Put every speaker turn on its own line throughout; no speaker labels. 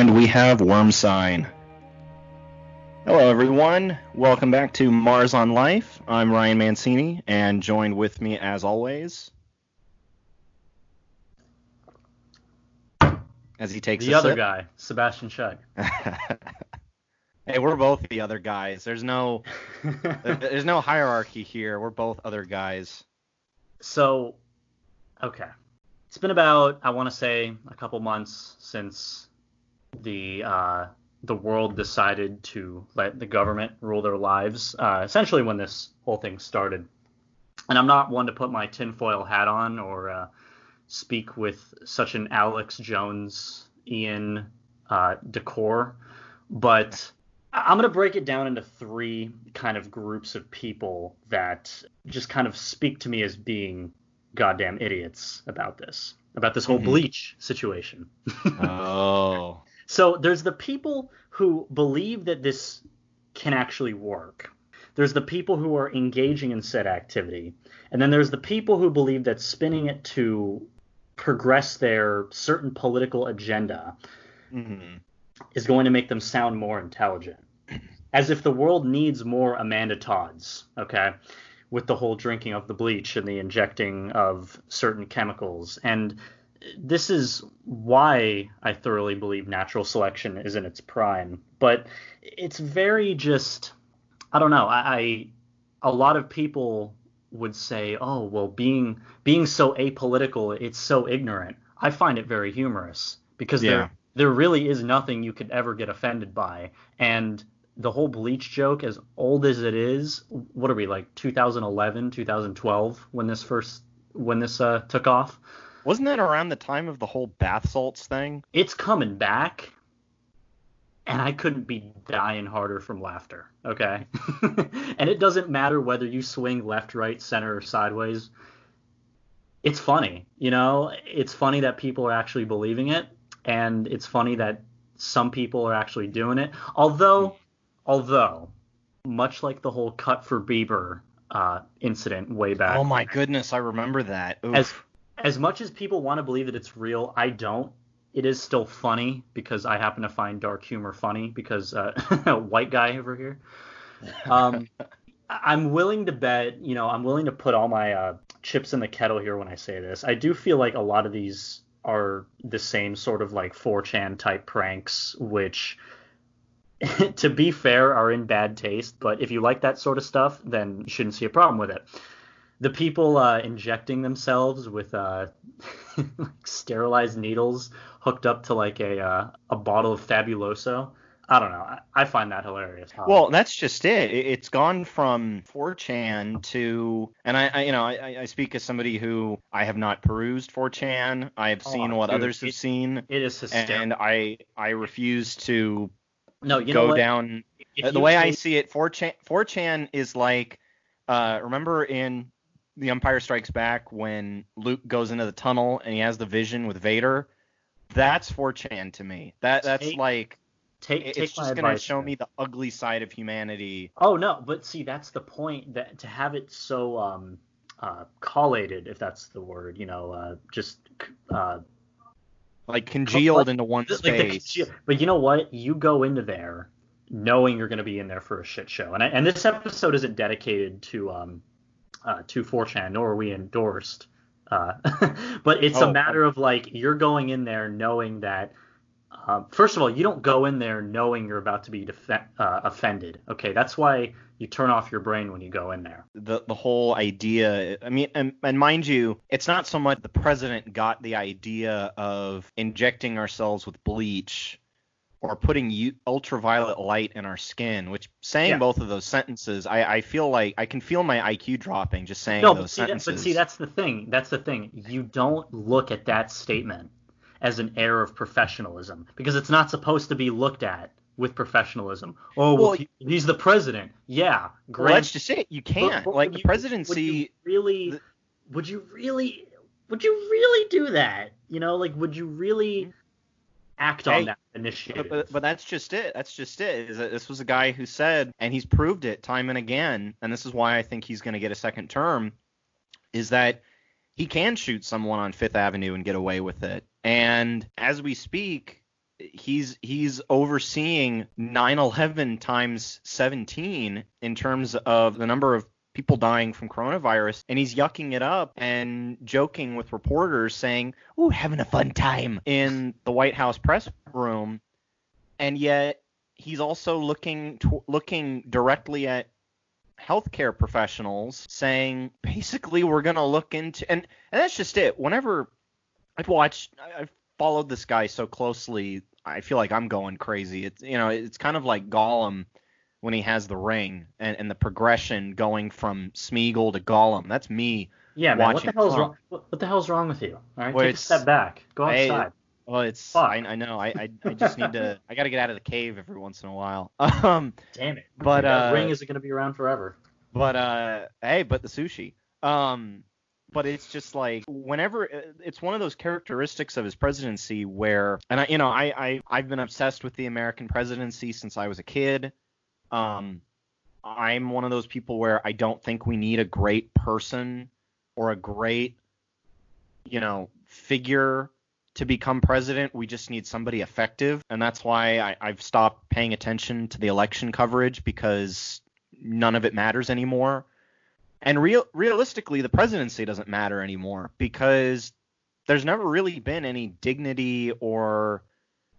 And we have Worm Sign. Hello, everyone. Welcome back to Mars on Life. I'm Ryan Mancini, and joined with me, as always, as he takes
the other
sip.
guy, Sebastian Schug.
hey, we're both the other guys. There's no, there's no hierarchy here. We're both other guys.
So, okay, it's been about I want to say a couple months since the uh, the world decided to let the government rule their lives. Uh, essentially, when this whole thing started, and I'm not one to put my tinfoil hat on or uh, speak with such an Alex Jones Ian uh, decor, but I'm going to break it down into three kind of groups of people that just kind of speak to me as being goddamn idiots about this, about this whole
Mhm.
bleach situation.
Oh.
So there's the people who believe that this can actually work. There's the people who are engaging in said activity. And then there's the people who believe that spinning it to progress their certain political agenda
hmm
is going to make them sound more intelligent. As if the world needs more Amanda Todds, okay? With the whole drinking of the bleach and the injecting of certain chemicals. And this is why I thoroughly believe natural selection is in its prime. But it's very just, I don't know. I, I a lot of people would say, "Oh, well, being being so apolitical, it's so ignorant." I find it very humorous because
Yeah.
there there really is nothing you could ever get offended by, and the whole bleach joke, as old as it is, what are we like 2011, 2012 when this first when this uh, took off?
Wasn't that around the time of the whole bath salts thing?
It's coming back, and I couldn't be dying harder from laughter. Okay, and it doesn't matter whether you swing left, right, center, or sideways. It's funny, you know. It's funny that people are actually believing it, and it's funny that some people are actually doing it. Although, although, much like the whole cut for Bieber uh, incident way back.
Oh my goodness, I remember that. Oof.
As as much as people want to believe that it's real, I don't. It is still funny because I happen to find dark humor funny because uh, white guy over here. Um, I'm willing to bet, you know, I'm willing to put all my uh, chips in the kettle here when I say this. I do feel like a lot of these are the same sort of like 4chan type pranks, which, to be fair, are in bad taste. But if you like that sort of stuff, then you shouldn't see a problem with it the people uh, injecting themselves with uh, like sterilized needles hooked up to like a uh, a bottle of Fabuloso. I don't know. I, I find that hilarious.
Well, that's just it. It- It's gone from 4chan to, and I, I you know, I, I speak as somebody who I have not perused 4chan. I have
Oh,
seen what
dude,
others have
it-
seen,
it is hysterical.
and I, I refuse to
no, you know
go
what?
down.
If
Uh, the way I see it, 4chan, 4chan is like, uh, remember in The Empire Strikes Back when Luke goes into the tunnel and he has the vision with Vader? That's 4chan to me. That that's
Take-
like
take
it's
take
just gonna show me the ugly side of humanity.
Oh no, but see, that's the point that to have it so um uh collated, if that's the word, you know, uh just uh
like congealed into one
Like the-
space.
but you know what? You go into there knowing you're going to be in there for a shit show. And I, and this episode isn't dedicated to um uh, to 4chan, nor are we endorsed. Uh, but it's
Oh,
a matter of like you're going in there knowing that. Um, first of all, you don't go in there knowing you're about to be def- uh, offended. Okay, that's why you turn off your brain when you go in there.
the the whole idea. I mean, and, and mind you, it's not so much the president got the idea of injecting ourselves with bleach or putting u- ultraviolet light in our skin. Which saying
Yeah.
both of those sentences, I, I feel like I can feel my IQ dropping just saying
No, but
those
see, that,
sentences.
but see, that's the thing. That's the thing. You don't look at that statement as an air of professionalism because it's not supposed to be looked at with professionalism. Oh, well,
Well,
he- he's the president. Yeah,
well,
great.
that's just it. You can't.
But- but
like the
you-
presidency.
Would you really?
the-
would you really? Would you really do that? You know, like, would you really act on that initiative?
But, but, but that's just it. That's just it. Is that this was a guy who said, and he's proved it time and again, and this is why I think he's going to get a second term, is that he can shoot someone on Fifth Avenue and get away with it. And as we speak, he's he's overseeing 9/11 times 17 in terms of the number of people dying from coronavirus and he's yucking it up and joking with reporters saying, "Ooh, having a fun time" in the White House press room. And yet he's also looking to, looking directly at healthcare professionals saying basically we're going to look into and and that's just it. Whenever I've watched I've followed this guy so closely, I feel like I'm going crazy. It's you know, it's kind of like Gollum when he has the ring and, and the progression going from Smeagol to Gollum. That's me.
Yeah, man. What the hell's wrong? What, the hell's wrong with you? All right, well, take a step back. Go outside. I,
well, it's I, I, know. I, I, I just need to. I got to get out of the cave every once in a while. Um,
Damn it.
But
uh,
ring
isn't going to be around forever.
But uh, hey, but the sushi. Um, but it's just like whenever uh, it's one of those characteristics of his presidency where, and I, you know, I, I I've been obsessed with the American presidency since I was a kid. Um, I'm one of those people where I don't think we need a great person or a great, you know, figure to become president. We just need somebody effective. And that's why I, I've stopped paying attention to the election coverage because none of it matters anymore. And real realistically, the presidency doesn't matter anymore because there's never really been any dignity or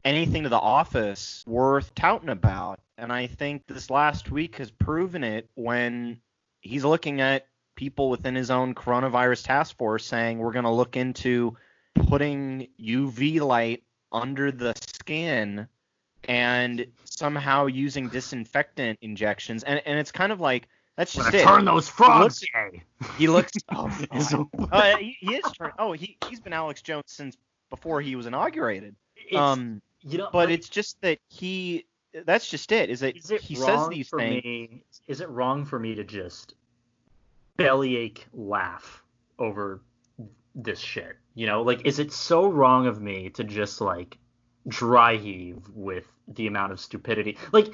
anything to the office worth touting about. And I think this last week has proven it when he's looking at people within his own coronavirus task force saying we're going to look into putting UV light under the skin and somehow using disinfectant injections. And and it's kind of like that's just it.
Turn those frogs
gay. He looks. Oh, uh, he, he, is turn. Oh, he he's been Alex Jones since before he was inaugurated.
It's, um, you know,
but like, it's just that he. That's just it. Is that
is it
he says these
for
things?
Me, is it wrong for me to just bellyache laugh over this shit? You know, like, is it so wrong of me to just like dry heave with the amount of stupidity? Like,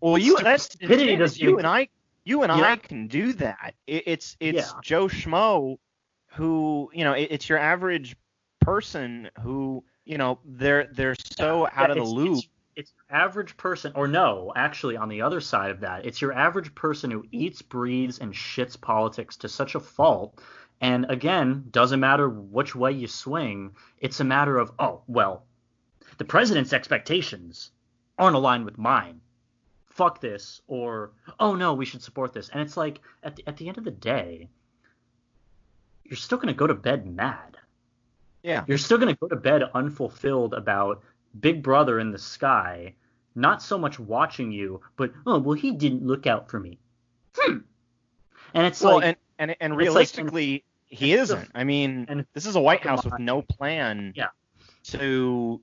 well, you that's stupidity does you and I you and yeah. I can do that. It, it's it's yeah. Joe Schmo who you know it, it's your average person who you know they're they're so yeah, out of the loop.
It's, your average person, or no, actually, on the other side of that, it's your average person who eats, breathes, and shits politics to such a fault. And again, doesn't matter which way you swing. It's a matter of, oh, well, the president's expectations aren't aligned with mine fuck this or oh no we should support this and it's like at the, at the end of the day you're still going to go to bed mad
yeah
you're still going to go to bed unfulfilled about big brother in the sky not so much watching you but oh well he didn't look out for me hmm and it's
well,
like
and and, and realistically like, and, he isn't i mean and this is a white house with no plan
yeah
to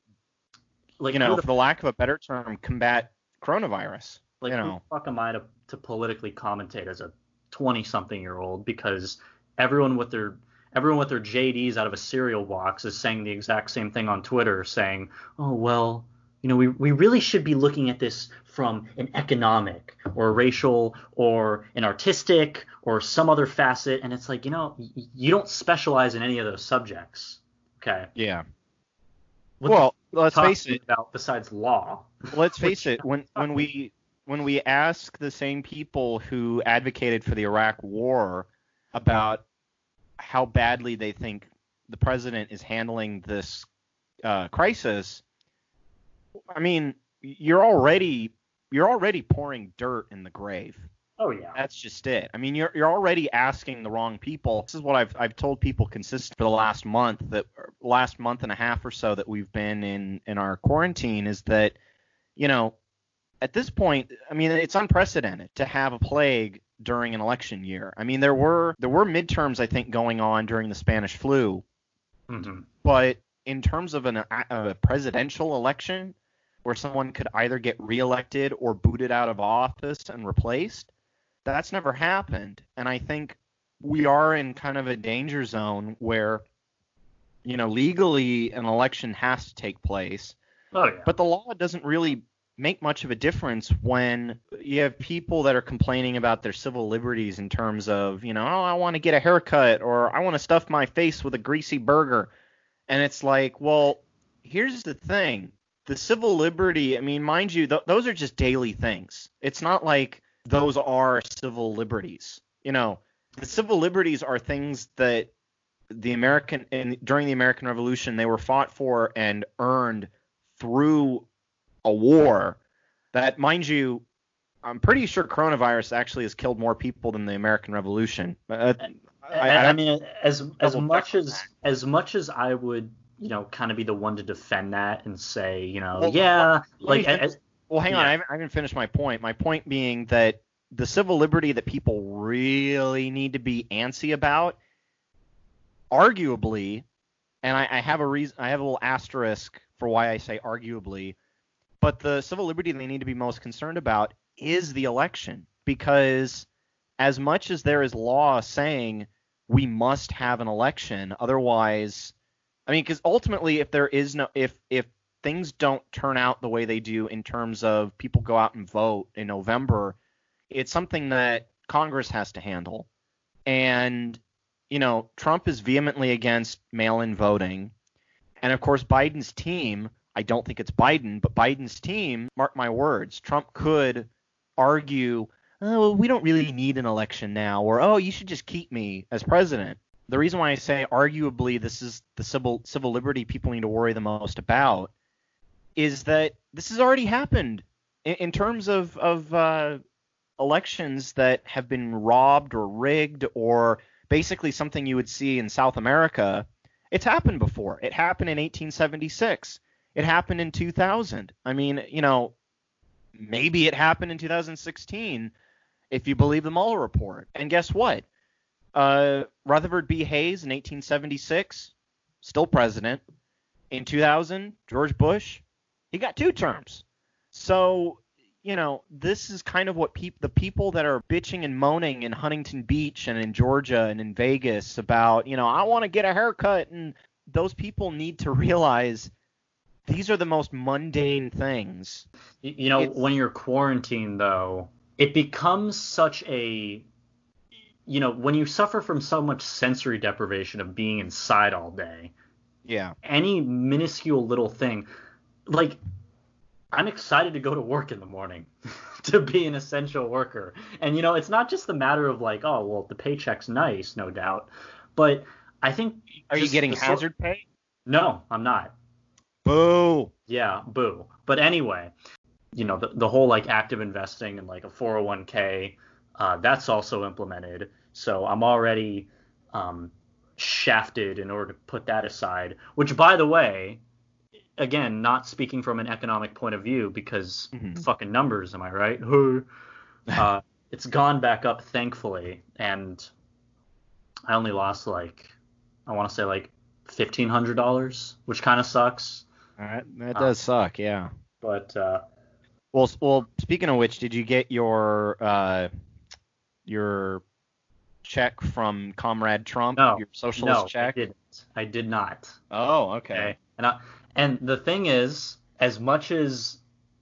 like you know for the lack of a better term combat coronavirus.
Like,
you
know.
who
the fuck am I to, to politically commentate as a 20 something year old? Because everyone with their everyone with their JDs out of a cereal box is saying the exact same thing on Twitter, saying, "Oh well, you know, we we really should be looking at this from an economic or racial or an artistic or some other facet." And it's like, you know, y- you don't specialize in any of those subjects. Okay.
Yeah. What well, let's face it.
About besides law.
Let's face it. When when we when we ask the same people who advocated for the Iraq War about how badly they think the president is handling this uh, crisis, I mean, you're already you're already pouring dirt in the grave.
Oh yeah.
That's just it. I mean, you're you're already asking the wrong people. This is what I've I've told people consistent for the last month that last month and a half or so that we've been in in our quarantine is that you know, at this point, I mean, it's unprecedented to have a plague during an election year. I mean, there were there were midterms I think going on during the Spanish flu.
Mm-hmm.
But in terms of an a presidential election where someone could either get reelected or booted out of office and replaced, that's never happened. And I think we are in kind of a danger zone where, you know, legally an election has to take place.
Oh, yeah.
But the law doesn't really make much of a difference when you have people that are complaining about their civil liberties in terms of, you know, oh, I want to get a haircut or I want to stuff my face with a greasy burger. And it's like, well, here's the thing the civil liberty, I mean, mind you, th- those are just daily things. It's not like those are civil liberties. You know, the civil liberties are things that the American during the American Revolution they were fought for and earned through a war that, mind you, I'm pretty sure coronavirus actually has killed more people than the American Revolution. Uh,
I, I, I, mean, as as much as as much as I would, you know, kind of be the one to defend that and say, you know, well, yeah, like. As,
well, hang yeah. on, I haven't, I haven't finished my point. My point being that the civil liberty that people really need to be antsy about, arguably, and I, I have a reason, I have a little asterisk for why I say arguably, but the civil liberty they need to be most concerned about is the election because as much as there is law saying we must have an election, otherwise, I mean, because ultimately, if there is no, if if things don't turn out the way they do in terms of people go out and vote in November, it's something that Congress has to handle. And, you know, Trump is vehemently against mail in voting. And of course, Biden's team, I don't think it's Biden, but Biden's team, mark my words, Trump could argue, oh, we don't really need an election now, or oh, you should just keep me as president. The reason why I say arguably this is the civil civil liberty people need to worry the most about is that this has already happened in, in terms of of uh, elections that have been robbed or rigged or basically something you would see in South America. It's happened before. It happened in 1876. It happened in 2000. I mean, you know, maybe it happened in 2016 if you believe the Mueller report. And guess what? Uh, Rutherford B. Hayes in 1876, still president. In 2000, George Bush, he got two terms. So you know, this is kind of what peop- the people that are bitching and moaning in Huntington Beach and in Georgia and in Vegas about, you know, I want to get a haircut and those people need to realize these are the most mundane things.
You know, it's, when you're quarantined though, it becomes such a you know, when you suffer from so much sensory deprivation of being inside all day.
Yeah.
Any minuscule little thing like I'm excited to go to work in the morning to be an essential worker. And you know, it's not just the matter of like, oh, well, the paycheck's nice, no doubt, but I think
Are you getting hazard pay?
No, I'm not.
Boo.
Yeah, boo. But anyway, you know, the, the whole like active investing and like a 401k, uh, that's also implemented. So I'm already um, shafted in order to put that aside. Which, by the way, again, not speaking from an economic point of view because mm-hmm. fucking numbers, am I right? uh, it's gone back up, thankfully, and I only lost like I want to say like fifteen hundred dollars, which kind of sucks.
Right, that does uh, suck, yeah.
But uh,
well, well, speaking of which, did you get your uh, your check from Comrade Trump?
No,
your socialist
no,
check?
I didn't. I did not.
Oh, okay.
okay. And I, and the thing is, as much as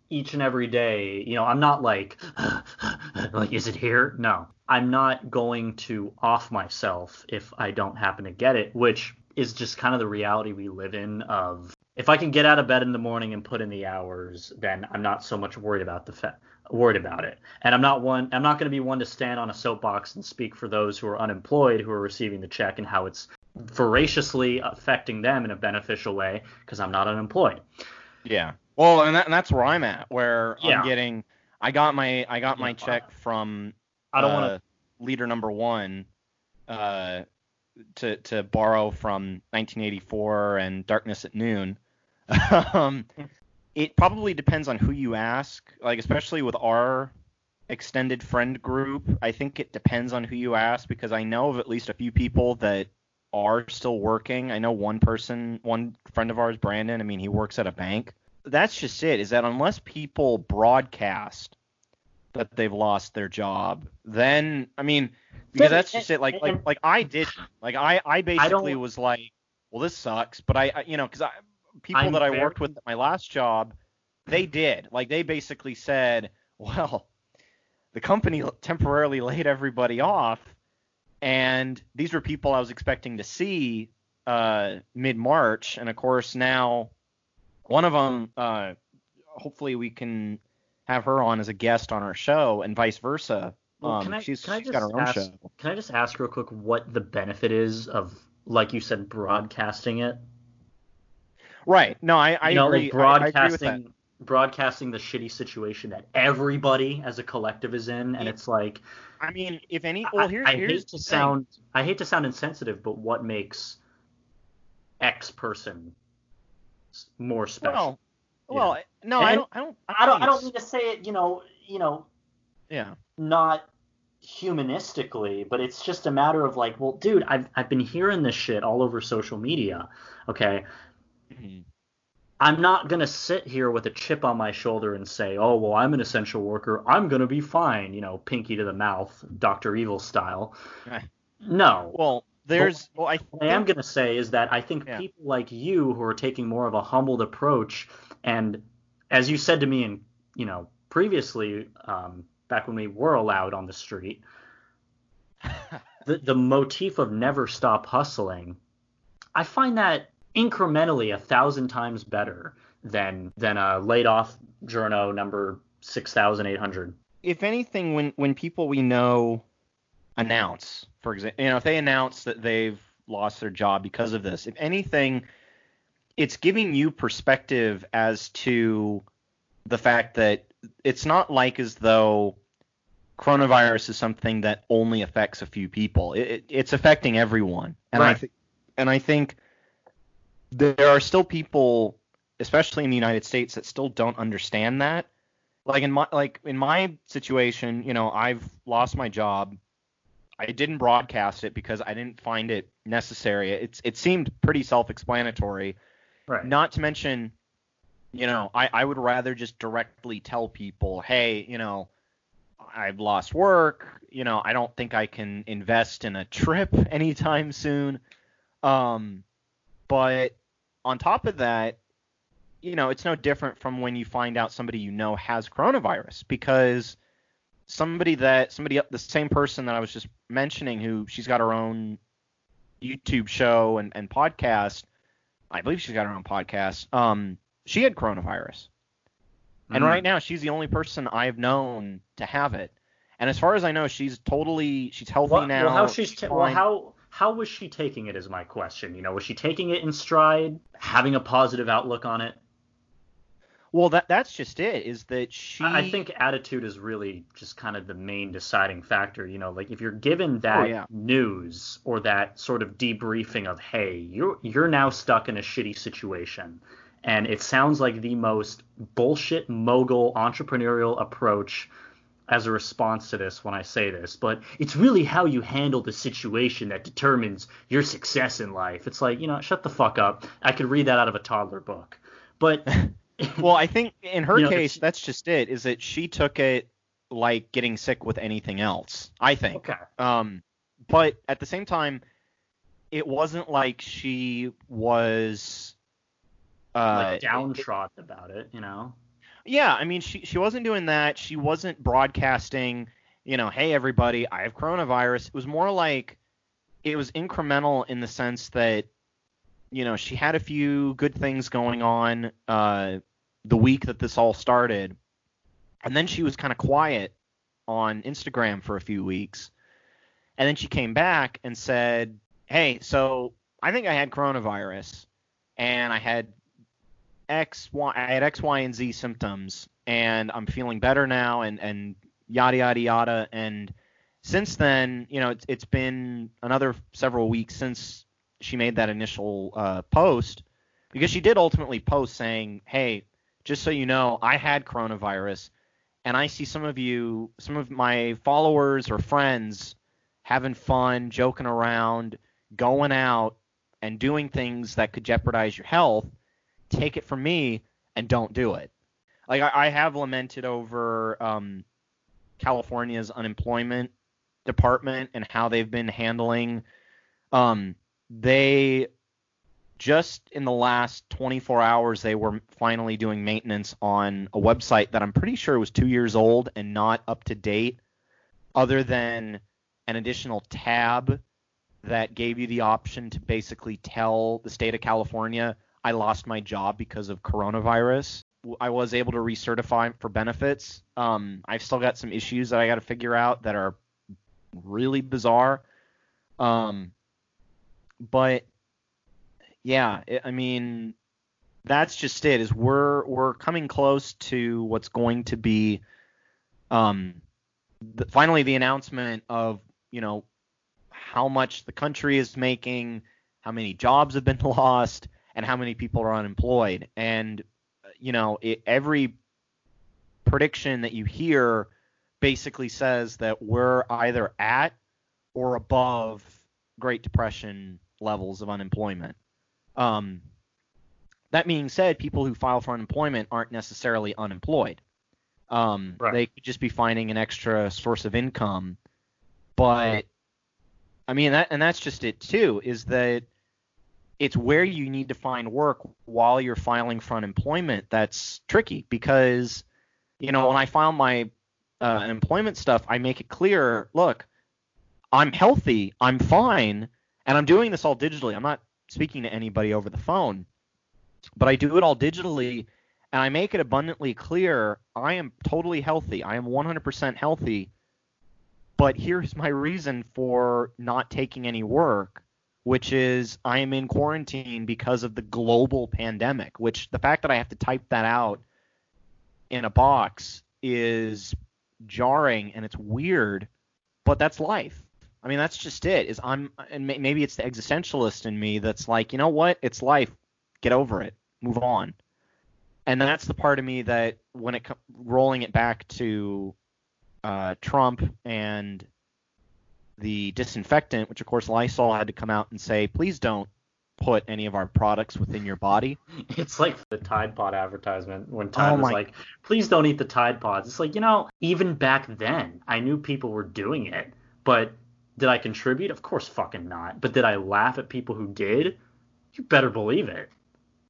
each and every day, you know, I'm not like, like, is it here? No, I'm not going to off myself if I don't happen to get it, which is just kind of the reality we live in of if I can get out of bed in the morning and put in the hours, then I'm not so much worried about the fa- worried about it. And I'm not one I'm not going to be one to stand on a soapbox and speak for those who are unemployed who are receiving the check and how it's voraciously affecting them in a beneficial way because I'm not unemployed.
Yeah. Well, and, that, and that's where I'm at, where yeah. I'm getting. I got my I got my check from.
I don't uh, want
to. Leader number one. Uh, to to borrow from 1984 and Darkness at Noon. um, it probably depends on who you ask. Like especially with our extended friend group, I think it depends on who you ask because I know of at least a few people that are still working. I know one person, one friend of ours, Brandon. I mean, he works at a bank. That's just it. Is that unless people broadcast that they've lost their job, then I mean, because that's just it. Like like like I did. Like I I basically I was like, well, this sucks. But I, I you know because I people I'm that I worked with at my last job, they did. Like they basically said, well, the company temporarily laid everybody off and these were people I was expecting to see uh, mid March, and of course now one of them, uh, hopefully we can have her on as a guest on our show, and vice versa.
Well,
um,
can I,
she's,
can I
she's
just
got her own
ask,
show.
Can I just ask real quick what the benefit is of, like you said, broadcasting it?
Right. No, I, I
you know,
agree.
like
I- I agree with that.
broadcasting, broadcasting the shitty situation that everybody as a collective is in, and
Yeah.
it's like,
I mean, if any, well, here's
I,
here's
hate to sound, I hate to sound insensitive, but what makes X person more special?
Well, well, no,
And-
I don't, I don't,
I don't. I don't mean to say it. You know. You know.
Yeah.
Not humanistically, but it's just a matter of like, well,
Dude, I've I've been hearing this shit all over social media. Okay,
Mhm.
I'm not gonna sit here with a chip on my shoulder and say, "Oh, well, I'm an essential worker. I'm gonna be fine." You know, pinky to the mouth, Doctor Evil style.
Right.
No.
Well, there's, well, I
What I am gonna say is that I think
Yeah.
people like you who are taking more of a humbled approach, and as you said to me, in you know, previously, um, back when we were allowed on the street, the the motif of never stop hustling, I find that incrementally a thousand times better than than a laid off journo number six thousand eight hundred.
if anything, when when people we know announce, for example, you know, if they announce that they've lost their job because of this, if anything, it's giving you perspective as to the fact that it's not like as though coronavirus is something that only affects a few people. It, it, it's affecting everyone, and I
Right.
think and I think there are still people, especially in the United States, that still don't understand that like in my like in my situation, you know, I've lost my job. I didn't broadcast it because I didn't find it necessary. It's it seemed pretty self-explanatory.
Right.
Not to mention, you know, I I would rather just directly tell people, hey, you know, I've lost work. You know, I don't think I can invest in a trip anytime soon. Um, but on top of that, you know, it's no different from when you find out somebody you know has coronavirus because somebody that somebody the same person that I was just mentioning who she's got her own YouTube show and, and podcast. I believe she's got her own podcast. Um, she had coronavirus. And
Mm.
right now she's the only person I've known to have it. And as far as I know, she's totally she's healthy
well,
now.
well, how she's ta- well, how how was she taking it? Is my question. You know, was she taking it in stride, having a positive outlook on it?
Well, that that's just it. Is that she?
I think attitude is really just kind of the main deciding factor. You know, like if you're given oh, that
Oh, yeah.
news or that sort of debriefing of, hey, you're you're now stuck in a shitty situation, and it sounds like the most bullshit mogul entrepreneurial approach as a response to this when I say this, but it's really how you handle the situation that determines your success in life. It's like, you know, shut the fuck up. I could read that out of a toddler book. But
well, I think in her
You know,
case, that's just it. Is that she took it like getting sick with anything else. I think.
okay.
Um, but at the same time, it wasn't like she was. Uh,
like downtrodden about it, you know.
Yeah, I mean, she she wasn't doing that. She wasn't broadcasting, you know, hey everybody, I have coronavirus. It was more like it was incremental in the sense that, you know, she had a few good things going on uh, the week that this all started, and then she was kind of quiet on Instagram for a few weeks, and then she came back and said, hey, so I think I had coronavirus, and I had X, Y, I had X, Y, and Z symptoms, and I'm feeling better now, and and yada yada yada. And since then, you know, it's it's been another several weeks since she made that initial uh, post, because she did ultimately post saying, "Hey, just so you know, I had coronavirus, and I see some of you, some of my followers or friends, having fun, joking around, going out, and doing things that could jeopardize your health." Take it from me and don't do it. Like I, I have lamented over um, California's unemployment department and how they've been handling. Um, they just in the last 24 hours they were finally doing maintenance on a website that I'm pretty sure was two years old and not up to date, other than an additional tab that gave you the option to basically tell the state of California I lost my job because of coronavirus. I was able to recertify for benefits. Um, I've still got some issues that I got to figure out that are really bizarre. Um, but yeah, it, I mean, that's just it. Is we're we're coming close to what's going to be, um, the, finally the announcement of you know how much the country is making, how many jobs have been lost, and how many people are unemployed. And you know, it, every prediction that you hear basically says that we're either at or above Great Depression levels of unemployment. Um, that being said, people who file for unemployment aren't necessarily unemployed. Um, right. They could just be finding an extra source of income. But I mean, that, and that's just it too. Is that it's where you need to find work while you're filing for unemployment that's tricky because you know when I file my uh, employment stuff, I make it clear, look, I'm healthy, I'm fine, and I'm doing this all digitally. I'm not speaking to anybody over the phone, but I do it all digitally, and I make it abundantly clear I am totally healthy. I am 100% healthy, but here's my reason for not taking any work which is I am in quarantine because of the global pandemic, which the fact that I have to type that out in a box is jarring and it's weird, but that's life. I mean, that's just it. Is I'm and maybe it's the existentialist in me that's like, you know what? It's life. Get over it. Move on. And that's the part of me that when it rolling it back to uh, Trump and the disinfectant, which of course Lysol had to come out and say, please don't put any of our products within your body.
It's like the Tide Pod advertisement when Tide oh was like, please don't eat the Tide Pods. It's like, you know, even back then, I knew people were doing it, but did I contribute? Of course fucking not. But did I laugh at people who did? You better believe it.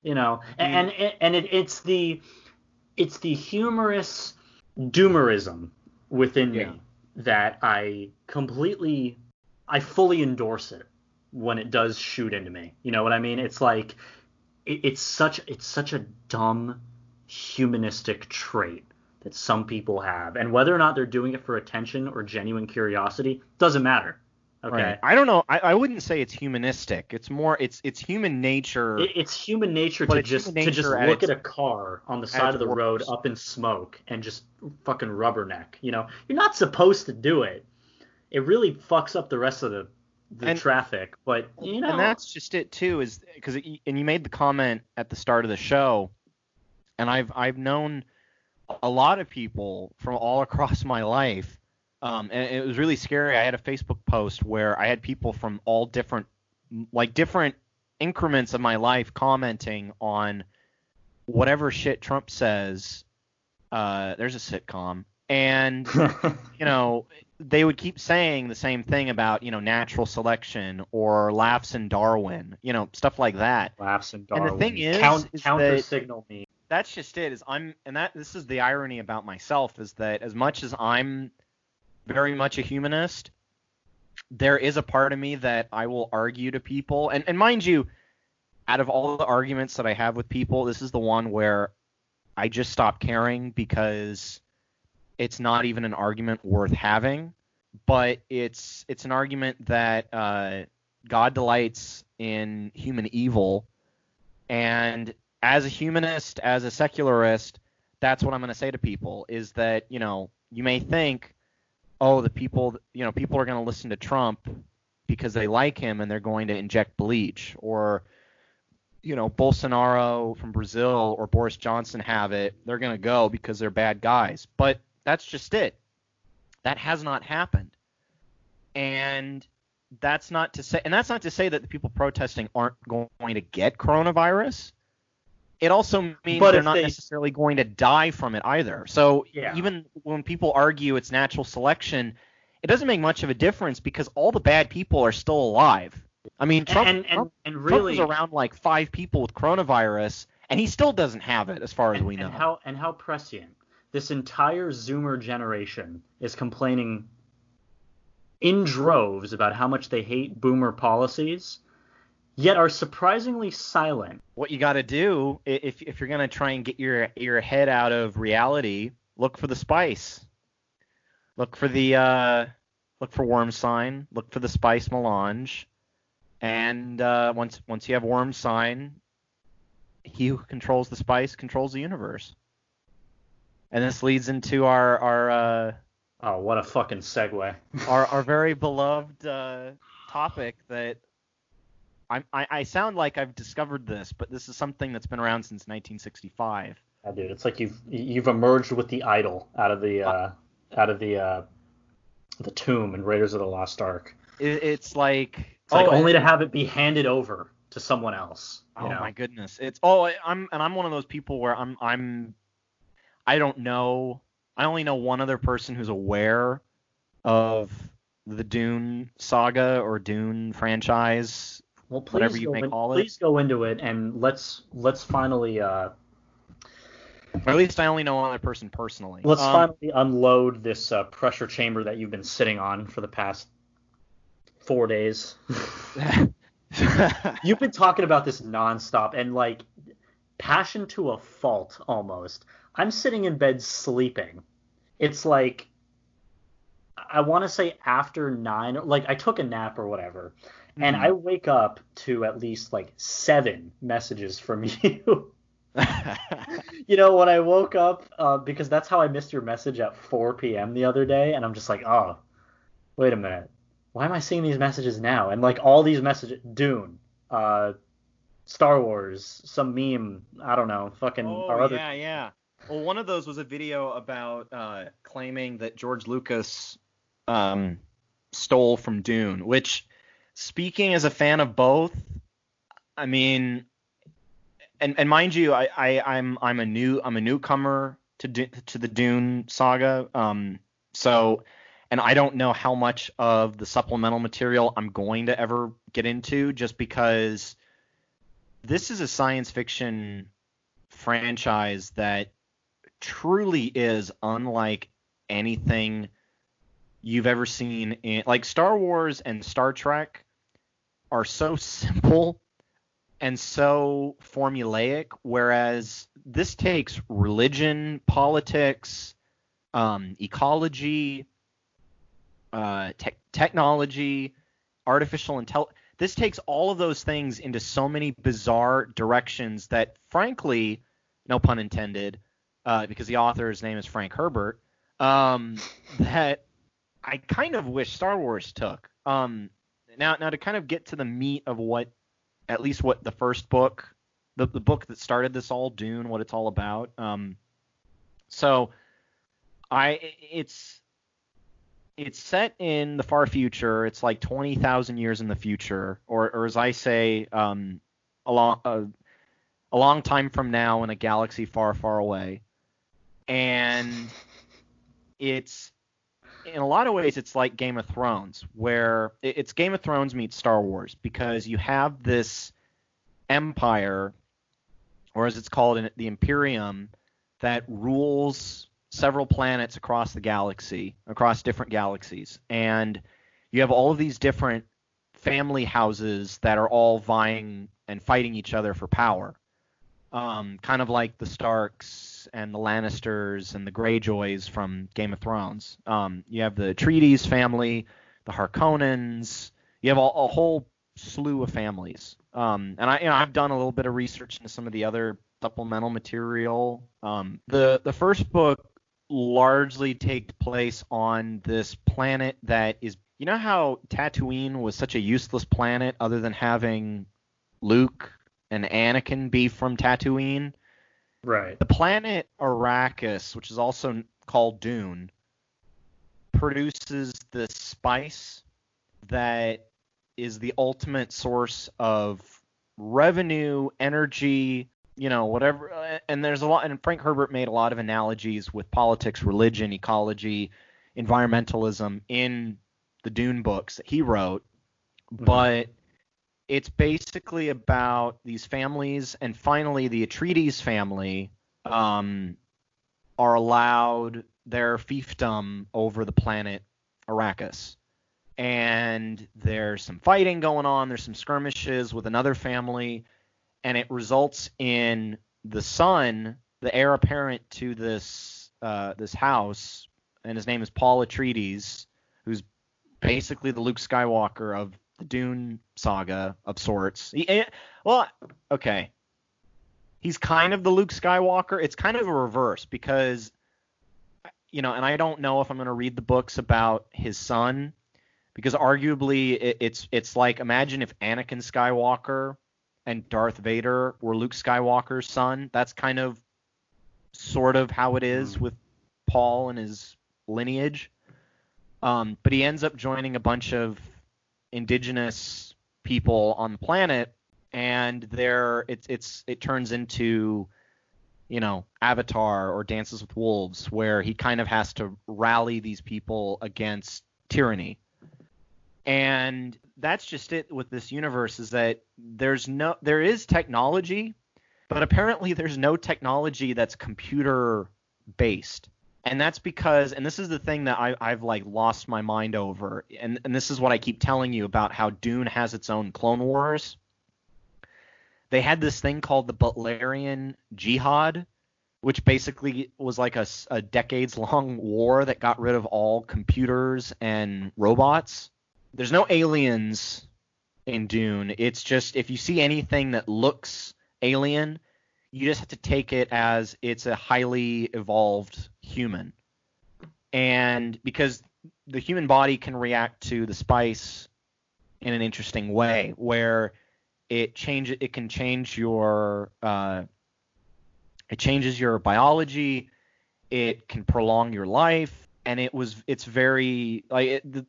You know, mm. and and, and it, it's the it's the humorous doomerism within yeah. me that I completely, I fully endorse it when it does shoot into me. You know what I mean? It's like, it, it's such, it's such a dumb humanistic trait that some people have, and whether or not they're doing it for attention or genuine curiosity doesn't matter. Okay. Right.
I don't know. I, I wouldn't say it's humanistic. It's more it's it's human nature.
It, it's human nature to just nature to just look at, at, a car on the side of the road up in smoke and just fucking rubberneck. You know, you're not supposed to do it. It really fucks up the rest of the the and, traffic. But you know,
and that's just it too. Is because and you made the comment at the start of the show, and I've I've known a lot of people from all across my life um, and it was really scary. I had a Facebook post where I had people from all different, like different increments of my life commenting on whatever shit Trump says. Uh, there's a sitcom, and you know they would keep saying the same thing about you know natural selection or laughs in Darwin, you know stuff like that.
Laughs in Darwin.
And the thing is,
Count,
is
counter
that,
signal me.
That's just it. Is I'm and that this is the irony about myself is that as much as I'm very much a humanist. There is a part of me that I will argue to people, and, and mind you, out of all the arguments that I have with people, this is the one where I just stop caring because it's not even an argument worth having. But it's it's an argument that uh, God delights in human evil, and as a humanist, as a secularist, that's what I'm going to say to people is that you know you may think oh, the people, you know, people are going to listen to Trump because they like him and they're going to inject bleach, or you know, Bolsonaro from Brazil or Boris Johnson have it, they're going to go because they're bad guys. But that's just it. That has not happened. And that's not to say and that's not to say that the people protesting aren't going to get coronavirus it also means but they're not they, necessarily going to die from it either. So yeah. even when people argue it's natural selection, it doesn't make much of a difference because all the bad people are still alive. I mean, Trump,
and, and, Trump, and really,
Trump was around like five people with coronavirus, and he still doesn't have it, as far as
and,
we know.
And how and how prescient this entire Zoomer generation is complaining in droves about how much they hate Boomer policies yet are surprisingly silent.
What you got to do if if you're gonna try and get your your head out of reality, look for the spice. Look for the uh, look for worm sign. Look for the spice melange. And uh, once once you have worm sign, he who controls the spice controls the universe. And this leads into our our uh,
Oh, what a fucking segue.
our, our very beloved uh, topic that I, I sound like I've discovered this, but this is something that's been around since 1965.
Yeah, dude, it's like you've you've emerged with the idol out of the uh, out of the uh, the tomb in Raiders of the Lost Ark.
It, it's like
It's like
oh,
only to have it be handed over to someone else.
Oh
know?
my goodness, it's oh I'm and I'm one of those people where I'm I'm I don't know I only know one other person who's aware of the Dune saga or Dune franchise.
Well, please
whatever you
go
may
in-
call it.
Please go into it and let's let's finally uh,
Or at least I only know one other person personally.
let's
Um,
finally unload this uh, pressure chamber that you've been sitting on for the past four days. You've been talking about this nonstop and like passion to a fault almost. I'm sitting in bed sleeping. It's like I want to say after nine, like I took a nap or whatever, and
Mhm.
I wake up to at least like seven messages from you. you know, when I woke up, uh, because that's how I missed your message at 4 p.m. the other day, and I'm just like, oh, wait a minute, why am I seeing these messages now? And like all these messages, Dune, uh, Star Wars, some meme, I don't know, fucking
Oh
our other.
yeah, yeah. Well, one of those was a video about uh, claiming that George Lucas um, stole from Dune. Which, speaking as a fan of both, I mean, and and mind you, I, I I'm I'm a new I'm a newcomer to to the Dune saga. Um, so. And I don't know how much of the supplemental material I'm going to ever get into, just because this is a science fiction franchise that truly is unlike anything you've ever seen in like Star Wars and Star Trek are so simple and so formulaic whereas this takes religion, politics, um, ecology, uh, tech technology, artificial intelligence. This takes all of those things into so many bizarre directions that, frankly, no pun intended, uh, because the author's name is Frank Herbert, um, that I kind of wish Star Wars took. Um, now, now to kind of get to the meat of what, at least what the first book, the, the book that started this all, Dune, what it's all about. Um, so, I it's it's set in the far future. It's like twenty thousand years in the future, or or as I say, um, a long uh, a long time from now in a galaxy far, far away. And it's in a lot of ways it's like Game of Thrones, where it's Game of Thrones meets Star Wars because you have this empire, or as it's called in the Imperium, that rules several planets across the galaxy, across different galaxies, and you have all of these different family houses that are all vying and fighting each other for power. Um, kind of like the Starks and the Lannisters and the Greyjoys from Game of Thrones. Um, you have the Atreides family, the Harkonnens. You have a, a whole slew of families. Um, and I, you know, I've done a little bit of research into some of the other supplemental material. Um, the the first book largely takes place on this planet that is you know how Tatooine was such a useless planet other than having Luke and Anakin be from Tatooine?
Right.
The planet Arrakis, which is also called Dune, produces this spice that is the ultimate source of revenue, energy, you know, whatever. And there's a lot, and Frank Herbert made a lot of analogies with politics, religion, ecology, environmentalism in the Dune books that he wrote. Mm-hmm. But it's basically about these families, and finally the Atreides family um, are allowed their fiefdom over the planet Arrakis. and there's some fighting going on. There's some skirmishes with another family, and it results in the son, the heir apparent to this uh, this house, and his name is Paul Atreides, who's basically the Luke Skywalker of Dune saga of sorts. He, eh, well, okay, he's kind of the Luke Skywalker. It's kind of a reverse because you know, and I don't know if I'm going to read the books about his son because arguably it, it's it's like imagine if Anakin Skywalker and Darth Vader were Luke Skywalker's son. That's kind of sort of how it is
Hmm.
with Paul and his lineage. Um, but he ends up joining a bunch of indigenous people on the planet, and there it's it's it turns into you know Avatar or Dances with Wolves, where he kind of has to rally these people against tyranny. And that's just it with this universe is that there's no there is technology, but apparently there's no technology that's computer based. And that's because and this is the thing that I, I've like lost my mind over, and, and this is what I keep telling you about how Dune has its own Clone Wars. They had this thing called the Butlerian Jihad, which basically was like a decades long war that got rid of all computers and robots. There's no aliens in Dune. It's just if you see anything that looks alien, you just have to take it as it's a highly evolved human. And because the human body can react to the spice in an interesting way where it change it can change your uh, it changes your biology it can prolong your life and it was it's very like it, th-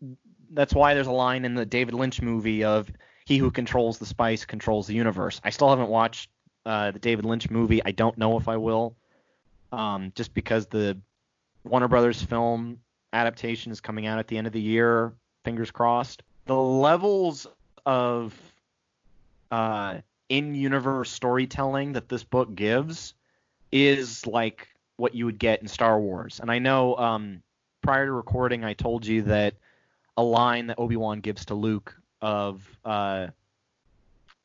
that's why there's a line in the David Lynch movie of he who controls the spice controls the universe. I still haven't watched uh, the David Lynch movie. I don't know if I will, um, just because the Warner Brothers film adaptation is coming out at the end of the year. Fingers crossed. The levels of uh, in-universe storytelling that this book gives is like what you would get in Star Wars. And I know um, prior to recording, I told you that a line that Obi Wan gives to Luke of uh,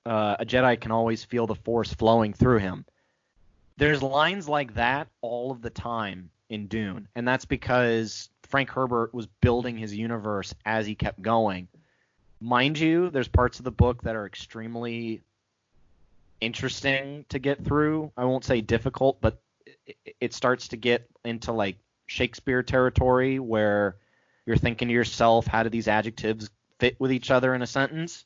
uh, a Jedi can always feel the Force flowing through him. There's lines like that all of the time in Dune, and that's because Frank Herbert was building his universe as he kept going. Mind you, there's parts of the book that are extremely interesting to get through. I won't say difficult, but it, it starts to get into like Shakespeare territory where you're thinking to yourself, how do these adjectives fit with each other in a sentence?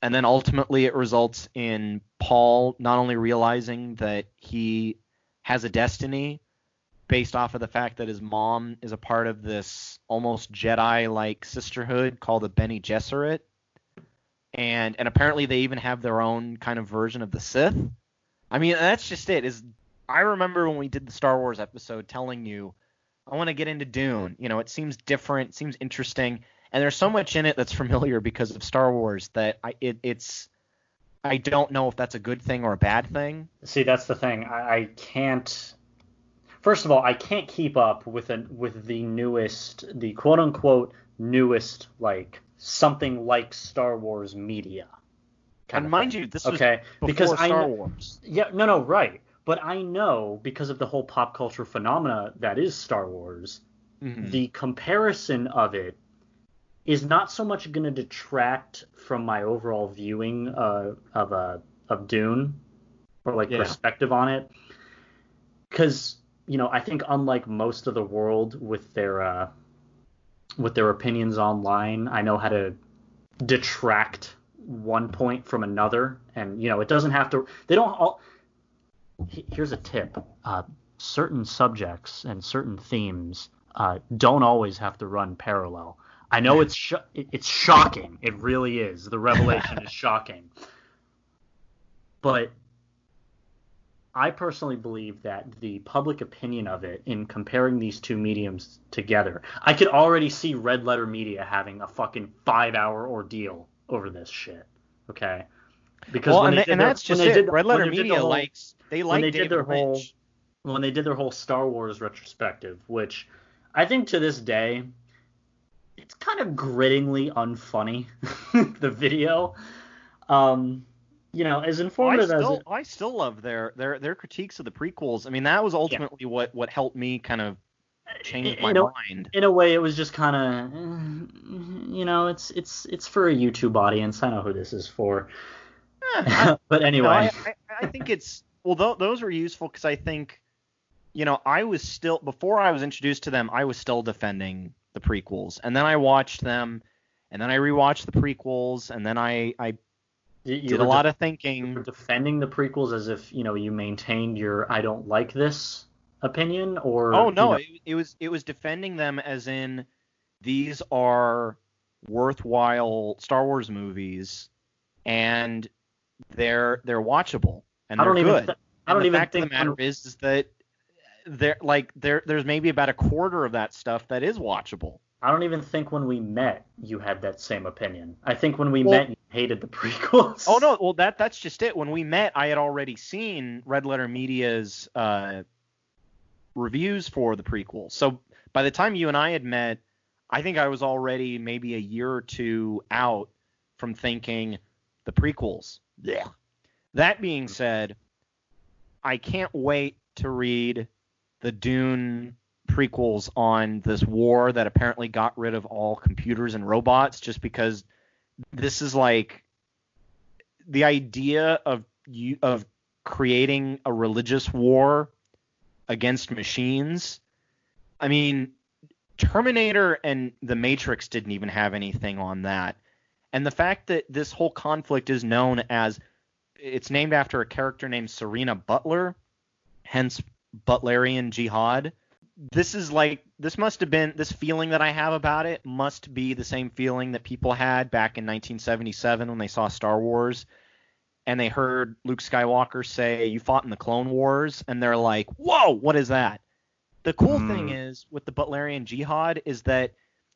And then ultimately it results in Paul not only realizing that he has a destiny based off of the fact that his mom is a part of this almost Jedi like sisterhood called the Bene Gesserit. And and apparently they even have their own kind of version of the Sith. I mean, that's just it. Is I remember when we did the Star Wars episode telling you I want to get into Dune. You know, it seems different, seems interesting, and there's so much in it that's familiar because of Star Wars that I it, it's I don't know if that's a good thing or a bad thing.
See, that's the thing. I, I can't. First of all, I can't keep up with an with the newest, the quote unquote newest, like something like Star Wars media.
And mind you, this was
okay,
before
because I
Star
kn-
Wars.
Yeah, no, no, right. But I know because of the whole pop culture phenomena that is Star Wars,
Mhm.
the comparison of it is not so much going to detract from my overall viewing uh, of uh, of Dune or like
Yeah.
perspective on it, because you know I think unlike most of the world with their uh, with their opinions online, I know how to detract one point from another, and you know it doesn't have to. They don't all. Here's a tip: uh, certain subjects and certain themes uh, don't always have to run parallel. I know it's sh- it's shocking. It really is. The revelation is shocking. But I personally believe that the public opinion of it in comparing these two mediums together, I could already see Red Letter Media having a fucking five hour ordeal over this shit. Okay. Because
Well,
when
and,
they
and
their-
that's just it.
did-
Red Letter
did
Media
whole-
likes they like
they did
David
their whole when they did their whole Star Wars retrospective, which I think to this day it's kind of grittingly unfunny. the video, um, you know, as
I
informative as it,
I still love their their their critiques of the prequels. I mean, that was ultimately what what helped me kind of change
in
my
a-
mind.
in a way, it was just kind of, you know, it's it's it's for a YouTube audience. I know who this is for. but
No,
anyway,
I, I, I think it's well, th- those were useful because I think, you know, I was still before I was introduced to them, I was still defending the prequels, and then I watched them, and then I rewatched the prequels, and then I I
you, you
did a lot
de-
of
you were
thinking.
defending the prequels as if you know you maintained your I don't like this opinion, or
Oh
you
no,
know-
it, it was it was defending them as in these are worthwhile Star Wars movies, and they're they're watchable and they're
don't even
good.
th- I don't
the
even
fact
think
of the matter
when-
is, is that there like there there's maybe about a quarter of that stuff that is watchable.
I don't even think when we met you had that same opinion. I think when we
Well-
met you hated the prequels.
Oh no, well that that's just it. When we met, I had already seen Red Letter Media's uh, reviews for the prequel. So by the time you and I had met, I think I was already maybe a year or two out from thinking the prequels. Yeah. That being said, I can't wait to read the Dune prequels on this war that apparently got rid of all computers and robots just because this is like the idea of you of creating a religious war against machines. I mean, Terminator and The Matrix didn't even have anything on that. And the fact that this whole conflict is known as it's named after a character named Serena Butler, hence Butlerian Jihad. This is like this must have been this feeling that I have about it must be the same feeling that people had back in 1977 when they saw Star Wars and they heard Luke Skywalker say you fought in the Clone Wars and they're like, "Whoa, what is that?" The cool
Hmm.
thing is with the Butlerian Jihad is that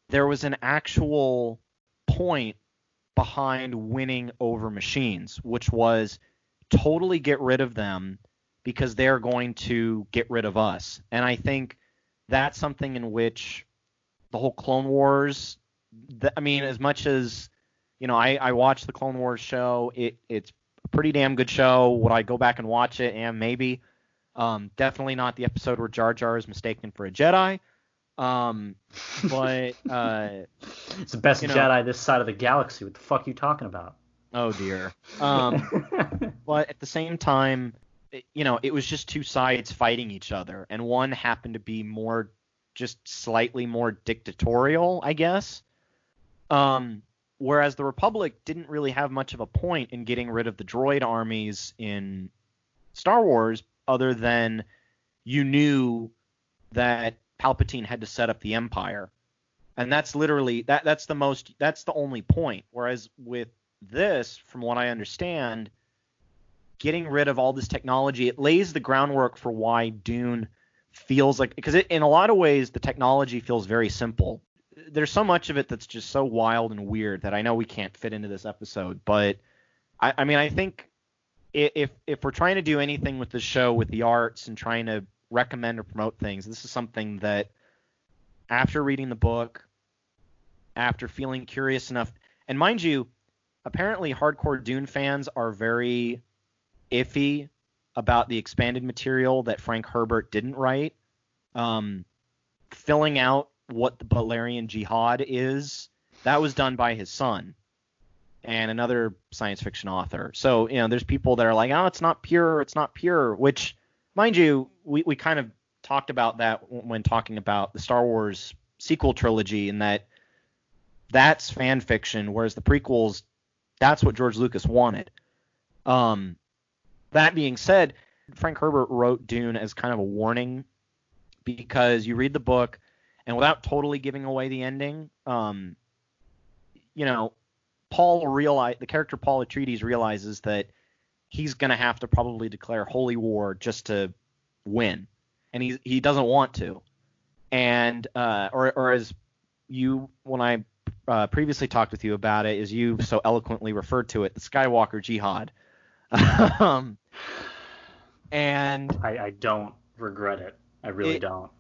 there was an actual point behind winning over machines, which was totally get rid of them because they're going to get rid of us. And I think that's something in which the whole Clone Wars, th- I mean, as much as you know, I, I watched the Clone Wars show. It it's a pretty damn good show. Would I go back and watch it? And maybe. Um, definitely not the episode where Jar Jar is mistaken for a Jedi. Um, but uh,
it's the best
you know-
Jedi this side of the galaxy. What the fuck are you talking about?
oh dear. Um, but at the same time, you know, it was just two sides fighting each other, and one happened to be more, just slightly more dictatorial, I guess. Um, whereas the Republic didn't really have much of a point in getting rid of the droid armies in Star Wars, other than you knew that Palpatine had to set up the Empire, and that's literally that. That's the most. That's the only point. Whereas with this, from what I understand, getting rid of all this technology, it lays the groundwork for why Dune feels like because in a lot of ways the technology feels very simple. There's so much of it that's just so wild and weird that I know we can't fit into this episode, but I, I mean I think if if we're trying to do anything with the show with the arts and trying to recommend or promote things, this is something that after reading the book, after feeling curious enough, and mind you, apparently hardcore Dune fans are very iffy about the expanded material that Frank Herbert didn't write. Um, filling out what the Butlerian Jihad is, that was done by his son and another science fiction author. So, you know, there's people that are like, oh, it's not pure, it's not pure, which, mind you, we, we kind of talked about that when talking about the Star Wars sequel trilogy, and that that's fan fiction, whereas the prequels, that's what George Lucas wanted. Um, that being said, Frank Herbert wrote Dune as kind of a warning because you read the book, and without totally giving away the ending, um, you know, Paul realize the character Paul Atreides realizes that he's gonna have to probably declare holy war just to win, and he he doesn't want to, and uh, or or as you when I uh, previously talked with you about it, as you so eloquently referred to it, the Skywalker Jihad. um, and
I, I don't regret it. I really
It-
don't.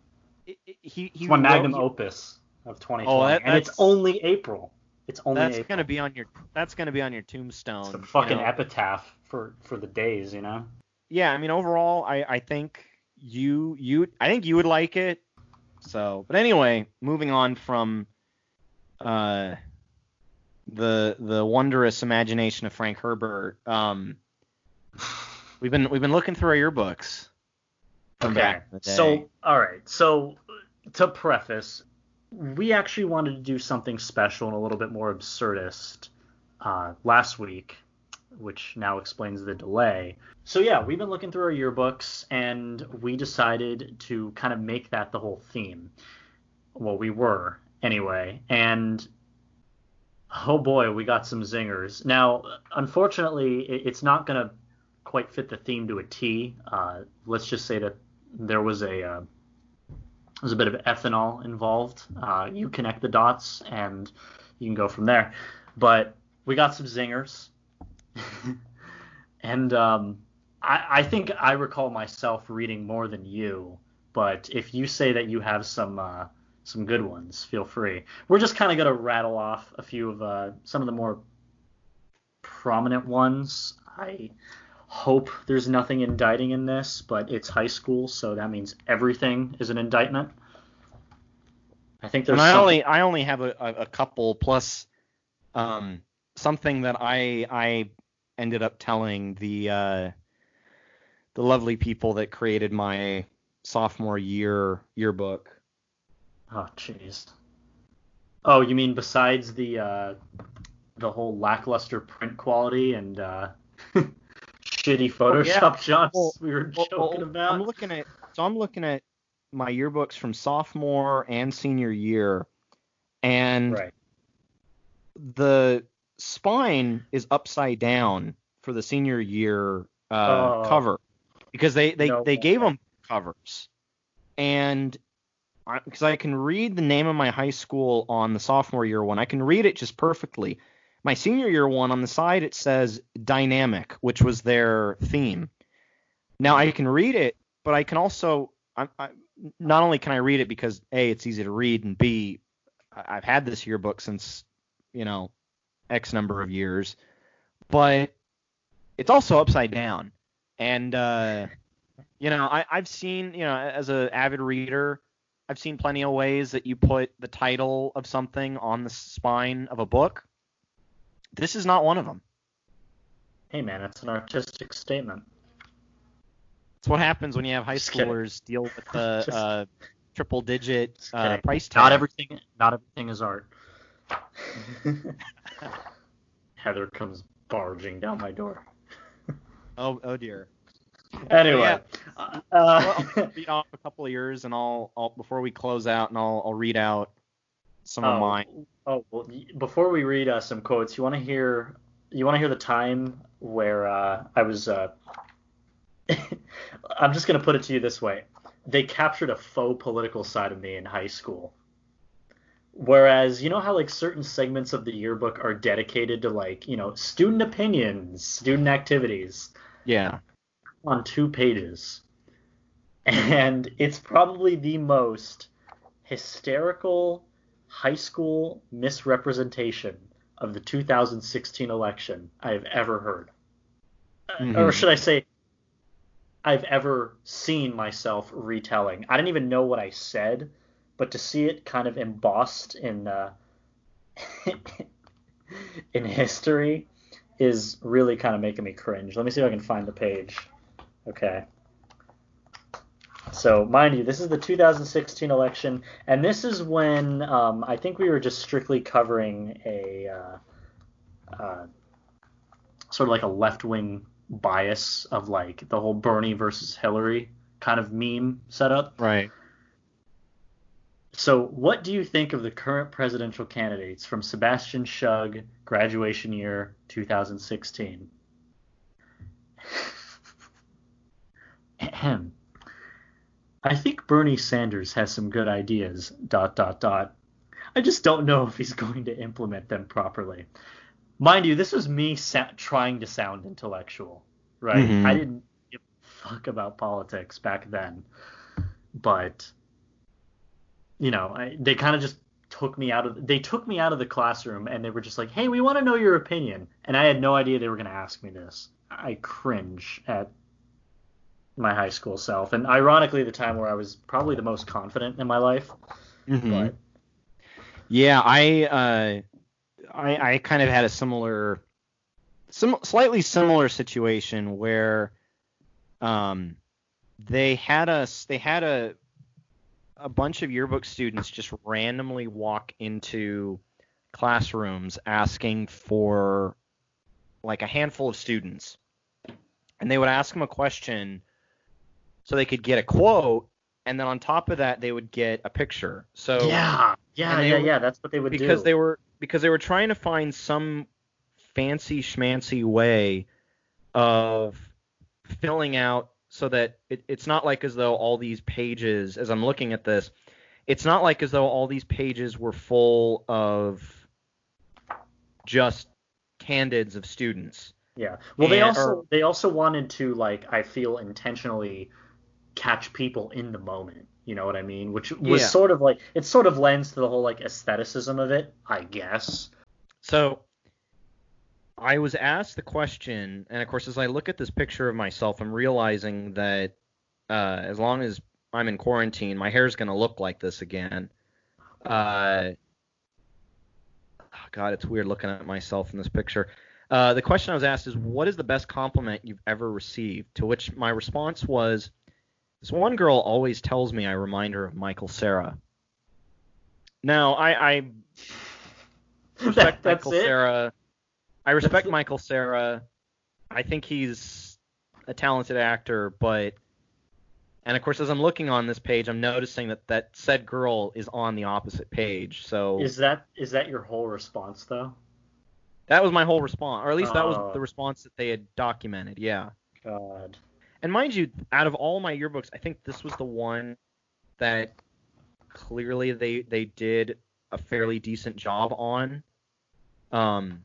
it- it- he he
It's my magnum opus. of 2020,
Oh, that-
and it's only April. It's only
That's
April.
gonna be on your that's gonna be on your tombstone.
It's
you
fucking
know?
epitaph for for the days, you know.
yeah, I mean overall, I I think you you I think you would like it. So, but anyway, moving on from uh the the wondrous imagination of Frank Herbert. Um, we've been we've been looking through our yearbooks. Okay. back in the day.
So, all right. So, to preface, we actually wanted to do something special and a little bit more absurdist uh, last week, which now explains the delay. So, yeah, we've been looking through our yearbooks and we decided to kind of make that the whole theme. Well, we were anyway. And oh boy, we got some zingers. Now, unfortunately, it's not going to quite fit the theme to a T. Uh, let's just say that there was a uh, there's a bit of ethanol involved. Uh, you connect the dots and you can go from there. But we got some zingers, and um, I, I think I recall myself reading more than you. But if you say that you have some uh, some good ones, feel free. We're just kind of gonna rattle off a few of uh, some of the more prominent ones. I hope there's nothing indicting in this, but it's high school, so that means everything is an indictment. I think there's
and I
some-
only I only have a, a, couple plus um something that I I ended up telling the uh the lovely people that created my sophomore year yearbook.
Oh, jeez. Oh, you mean besides the uh, the whole lackluster print quality and uh, shitty Photoshop shots
Well,
we were
Well,
joking
well,
about?
I'm looking at so I'm looking at my yearbooks from sophomore and senior year, and
right.
the spine is upside down for the senior year uh,
Oh.
cover because they they,
No
they gave them covers and because I, can read the name of my high school on the sophomore year one I can read it just perfectly my senior year one on the side it says dynamic which was their theme now I can read it but I can also I, I, not only can I read it because a it's easy to read and b I've had this yearbook since you know X number of years, but it's also upside down. And uh, you know, I, I've seen, you know, as an avid reader, I've seen plenty of ways that you put the title of something on the spine of a book. This is not one of them.
Hey, man, it's an artistic statement.
It's what happens when you have high
Just kidding.
schoolers deal with the uh, triple digit uh, price tag.
Not everything. Not everything is art. Heather comes barging down my door.
Oh, oh dear.
Anyway,
Yeah.
uh,
Well, I'll read off a couple of years, and I'll, I'll before we close out, and I'll, I'll read out some of
oh,
mine.
Oh, well, before we read uh, some quotes, you want to hear you want to hear the time where uh, I was. Uh, I'm just gonna put it to you this way: they captured a faux political side of me in high school. Whereas you know how like certain segments of the yearbook are dedicated to like you know student opinions, student activities
Yeah.
on two pages. And it's probably the most hysterical high school misrepresentation of the 2016 election I've ever heard.
Mhm.
Or should I say, I've ever seen myself retelling. I didn't even know what I said, but to see it kind of embossed in uh, in history is really kind of making me cringe. Let me see if I can find the page. Okay. So, mind you, this is the 2016 election, and this is when um, I think we were just strictly covering a uh, uh, sort of like a left wing bias of like the whole Bernie versus Hillary kind of meme setup.
Right.
So, what do you think of the current presidential candidates from Sebastian Schug, graduation year 2016? Ahem. I think Bernie Sanders has some good ideas. Dot dot dot. I just don't know if he's going to implement them properly. Mind you, this was me sa- trying to sound intellectual, right?
Mhm.
I didn't give a fuck about politics back then, but you know, I, they kind of just took me out of they took me out of the classroom and they were just like, "Hey, we want to know your opinion." And I had no idea they were going to ask me this. I cringe at my high school self, and ironically, the time where I was probably the most confident in my life.
Mhm.
But
Yeah, I uh, I I kind of had a similar, sim- slightly similar situation where, um, they had us they had a a bunch of yearbook students just randomly walk into classrooms asking for like a handful of students, and they would ask them a question so they could get a quote, and then on top of that they would get a picture. So
yeah, yeah, yeah,
were-
yeah. That's what they would do.
because they were because they were trying to find some fancy schmancy way of filling out so that it, it's not like as though all these pages as i'm looking at this it's not like as though all these pages were full of just candids of students
Yeah. Well, they also
or-
they also wanted to like I feel intentionally catch people in the moment. You know what I mean? Which was
Yeah.
sort of like it sort of lends to the whole like aestheticism of it, I guess.
So I was asked the question, and of course, as I look at this picture of myself, I'm realizing that uh, as long as I'm in quarantine, my hair's going to look like this again. Uh, oh God, it's weird looking at myself in this picture. Uh, the question I was asked is, "What is the best compliment you've ever received?" To which my response was, "This one girl always tells me I remind her of Michael Cera." Now, I, I respect
That's
Michael
it.
Sarah. I respect. Michael Cera. I think he's a talented actor, but and of course, as I'm looking on this page, I'm noticing that that said girl is on the opposite page. So
Is that is that your whole response though?
that was my whole response, or at least that was
Oh.
the response that they had documented. Yeah.
God.
And mind you, out of all my yearbooks, I think this was the one that clearly they they did a fairly decent job on. Um,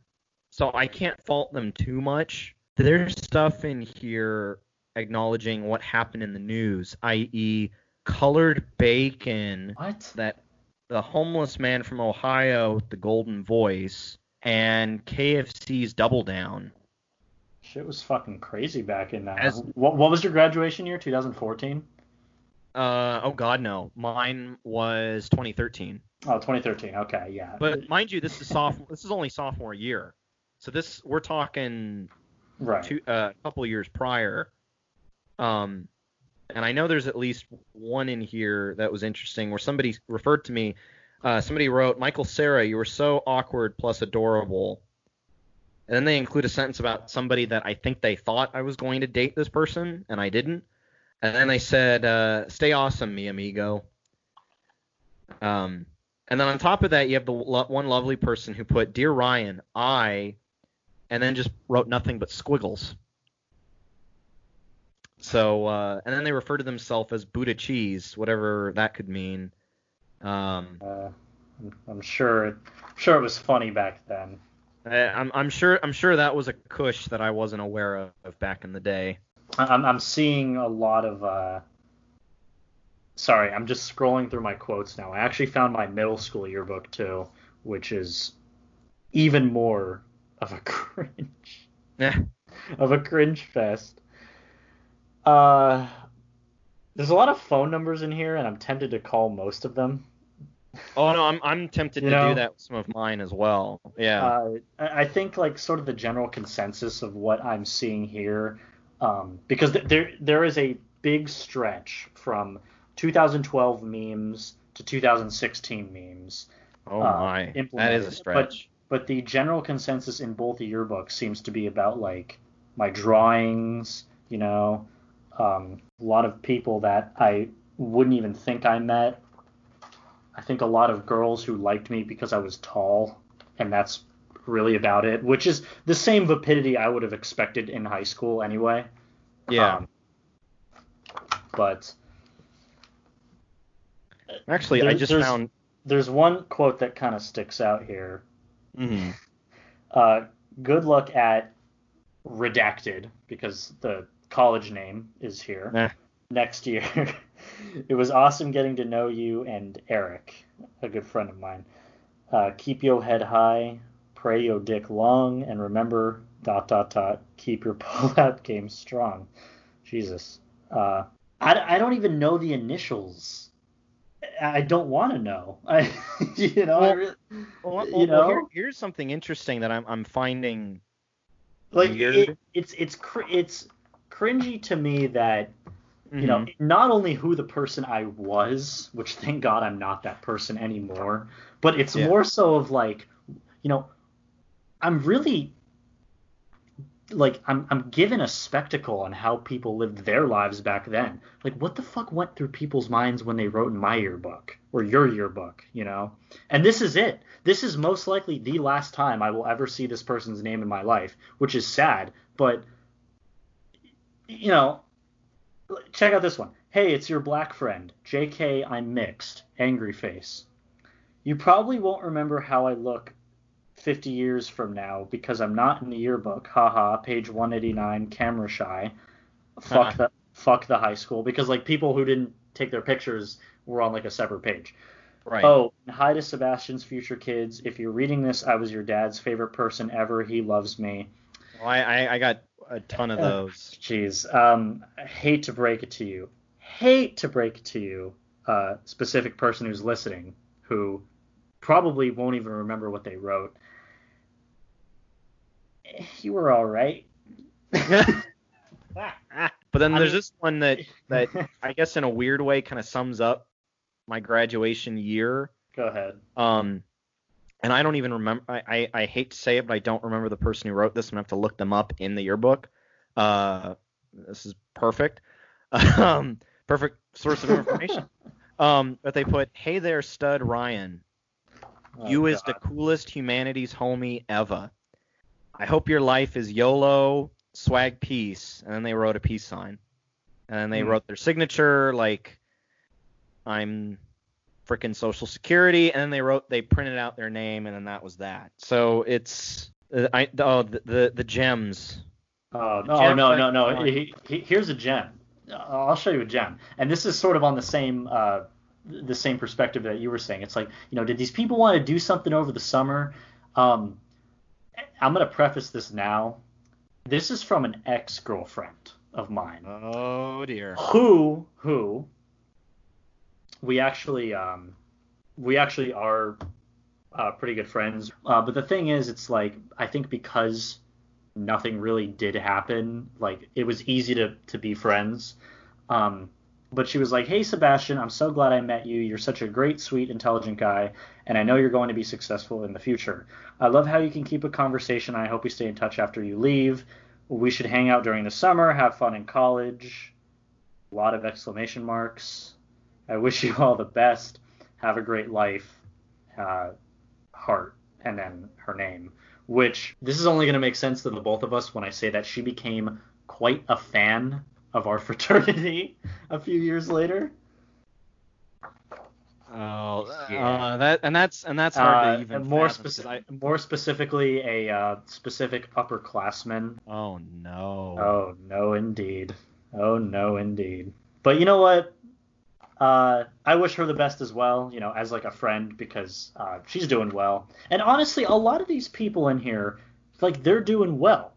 so I can't fault them too much. There's stuff in here acknowledging what happened in the news, i.e., colored bacon,
What?
that the homeless man from Ohio the golden voice, and KFC's Double Down.
Shit was fucking crazy back in that.
As-
what, what was your graduation year? 2014?
Uh, oh God, no. Mine was 2013.
Oh, 2013. Okay, yeah.
But mind you, this is soph- This is only sophomore year, so this we're talking
right.
two uh, a couple years prior. Um, and I know there's at least one in here that was interesting where somebody referred to me. Uh, somebody wrote, Michael Cera, you were so awkward plus adorable. And then they include a sentence about somebody that I think they thought I was going to date this person, and I didn't. And then they said, uh, "Stay awesome, mi amigo." Um, and then on top of that, you have the lo- one lovely person who put, "Dear Ryan, I," and then just wrote nothing but squiggles. So, uh, and then they refer to themselves as Buddha cheese, whatever that could mean. Um,
Uh, I'm, sure. I'm sure it was funny back then.
I'm, I'm sure, I'm sure that was a cush that I wasn't aware of back in the day.
I'm I'm seeing a lot of. Uh... Sorry, I'm just scrolling through my quotes now. I actually found my middle school yearbook too, which is even more of a cringe
Eh,
of a cringe fest. Uh, there's a lot of phone numbers in here, and I'm tempted to call most of them.
Oh no, I'm, I'm tempted to
know-
do that with some of mine as well. Yeah.
Uh, I think like sort of the general consensus of what I'm seeing here, um, because th- there there is a big stretch from 2012 memes to 2016 memes.
oh
uh,
my, that
implemented.
a stretch.
But the general consensus in both the yearbooks seems to be about like my drawings, you know, um, a lot of people that I wouldn't even think I met. I think a lot of girls who liked me because I was tall, and that's really about it. Which is the same vapidity I would have expected in high school anyway.
yeah.
Um, but
Actually, I just
there's-
found.
there's one quote that kind of sticks out here.
mhm.
Uh, good luck at redacted because the college name is here next year. it was awesome getting to know you and Eric. a good friend of mine. Uh, keep your head high, pray your dick long, and remember dot dot dot keep your pull-out game strong. Jesus. Uh, I, I don't even know the initials. I don't want to know. I, you know, I really,
Well, well,
you
well,
know,
here- here's something interesting that I'm I'm finding.
like it, it's it's cr- it's cringy to me that you know
Mhm.
not only who the person I was, which thank God I'm not that person anymore, but it's
Yeah.
more so of like, you know, I'm really like I'm I'm given a spectacle on how people lived their lives back then. Like what the fuck went through people's minds when they wrote in my yearbook or your yearbook, you know? And this is it. This is most likely the last time I will ever see this person's name in my life, which is sad, but you know, check out this one. Hey, it's your black friend. JK, I'm mixed. Angry face. You probably won't remember how I look 50 years from now because I'm not in the yearbook. Haha, page 189, camera shy. Fuck uh-huh. the fuck the high school because like people who didn't take their pictures were on like a separate page.
Right.
Oh, hi to Sebastian's future kids. If you're reading this, I was your dad's favorite person ever. He loves me.
Well, I, I I got a ton of those.
Jeez. Um, I hate to break it to you. Hate to break it to you. Uh, specific person who's listening who probably won't even remember what they wrote. You were all right.
But then there's this one that that I guess in a weird way kind of sums up my graduation year.
Go ahead.
Um, and I don't even remember. I, I, I hate to say it, but I don't remember the person who wrote this. I'm gonna have to look them up in the yearbook. Uh, this is perfect. Um, perfect source of information. um, but they put, "Hey there, stud Ryan.
Oh,
you is the coolest humanities homie ever. I hope your life is YOLO, swag peace." And then they wrote a peace sign. And then they
Hmm.
wrote their signature like, "I'm freaking social security," and then they wrote they printed out their name, and then that was that. So it's uh, I oh the the, the gems.
Oh
The
no,
gem
no,
that-
no, no.
oh.
He- he- Here's a gem. I'll show you a gem, and this is sort of on the same uh, the same perspective that you were saying. It's like, you know, did these people want to do something over the summer? Um, I'm gonna preface this now. This is from an ex-girlfriend of mine
Oh dear.
who who we actually um we actually are uh, pretty good friends. Uh, but the thing is it's like i think because nothing really did happen like it was easy to to be friends. Um but she was like hey sebastian i'm so glad i met you. You're such a great sweet intelligent guy and i know you're going to be successful in the future. I love how you can keep a conversation. I hope we stay in touch after you leave. We should hang out during the summer have fun in college. A lot of exclamation marks. I wish you all the best. Have a great life. Uh, heart, and then her name. Which this is only going to make sense to the both of us when I say that she became quite a fan of our fraternity a few years later.
Oh,
Yeah.
uh, that and that's and that's hard
Uh,
to even.
and more specific,
I-
more specifically, a uh, specific upperclassman
oh no.
Oh no, indeed. Oh no, indeed. But you know what? Uh, I wish her the best as well. You know, as like a friend because uh, she's doing well. And honestly, a lot of these people in here, like they're doing well.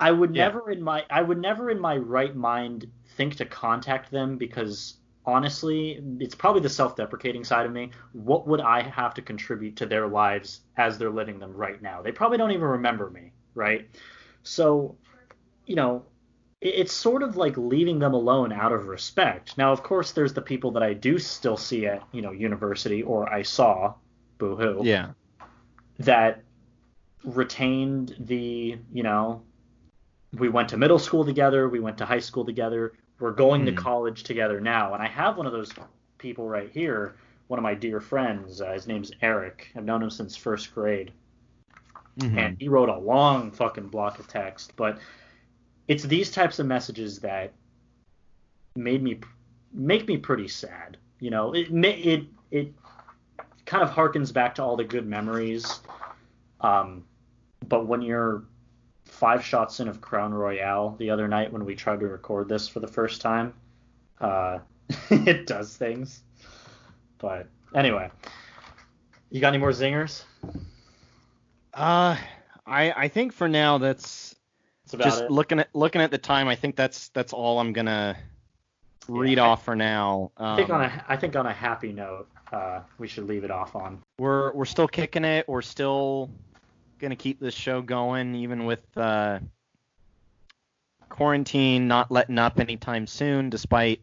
I would
Yeah.
never in my I would never in my right mind think to contact them because honestly, it's probably the self-deprecating side of me. What would I have to contribute to their lives as they're living them right now? They probably don't even remember me, right? So, you know, it's sort of like leaving them alone out of respect. Now, of course, there's the people that I do still see at, you know, university or I saw, boo hoo,
Yeah.
that retained the, you know, we went to middle school together, we went to high school together, we're going to
Hmm.
college together now. And I have one of those people right here, one of my dear friends. Uh, his name's Eric. I've known him since first grade
Mhm.
and he wrote a long fucking block of text. But it's these types of messages that made me make me pretty sad. You know, it it it kind of harkens back to all the good memories. Um, but when you're five shots in of Crown Royal the other night when we tried to record this for the first time, uh, it does things. But anyway, you got any more zingers?
Uh, I I think for now that's just
it.
looking at looking at the time. I think that's that's all I'm gonna read
Yeah, I-
off for now. Um,
I think on a I think on a happy note, uh, we should leave it off on.
we're we're still kicking it. We're still gonna keep this show going, even with uh, quarantine not letting up anytime soon, despite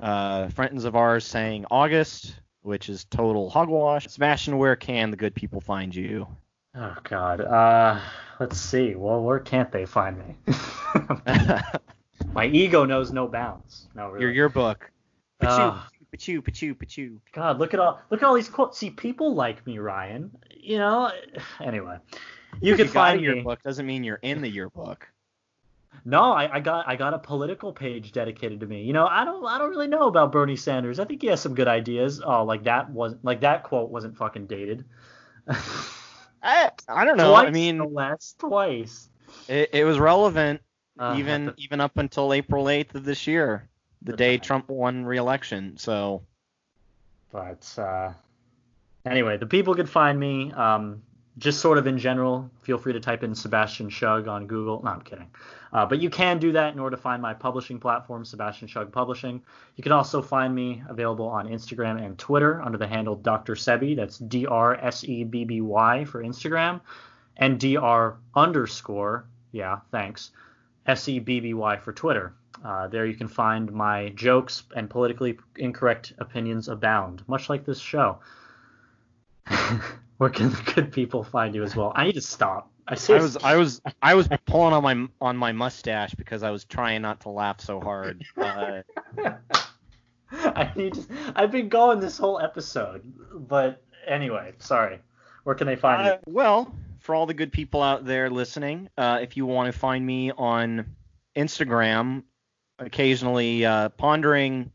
uh, friends of ours saying August, which is total hogwash. Sebastian, where can the good people find you?
Oh God. Uh, let's see. Well, where can't they find me? My ego knows no bounds. No, really.
Your yearbook. Pachu,
Ah.
pachu, pachu, pachu.
God, look at all look at all these quotes. See, people like me, Ryan. You know. Anyway, you can
got
find
a
me.
doesn't mean you're in the yearbook.
No, I, I got I got a political page dedicated to me. You know, I don't I don't really know about Bernie Sanders. I think he has some good ideas. Oh, like that wasn't like that quote wasn't fucking dated.
I, I don't know.
twice,
I mean,
less twice.
it, it was relevant
Uh,
even even up until April 8th of this year, the day. Trump won re-election. So
But uh, anyway, the people could find me. Um, just sort of in general, feel free to type in Sebastian Schug on Google. No, I'm kidding. Uh, but you can do that in order to find my publishing platform, Sebastian Schug Publishing. You can also find me available on Instagram and Twitter under the handle Dr. Sebby. That's D R S E B B Y for Instagram, and Dr. underscore, yeah, thanks, S E B B Y for Twitter. Uh, there you can find my jokes and politically incorrect opinions abound, much like this show. Where can the good people find you as well? I need to stop. I,
I was I was I was pulling on my on my mustache because I was trying not to laugh so hard. Uh,
I need to. I've been going this whole episode, but anyway, sorry. Where can they find
Uh, well, for all the good people out there listening, uh, if you want to find me on Instagram, occasionally uh, pondering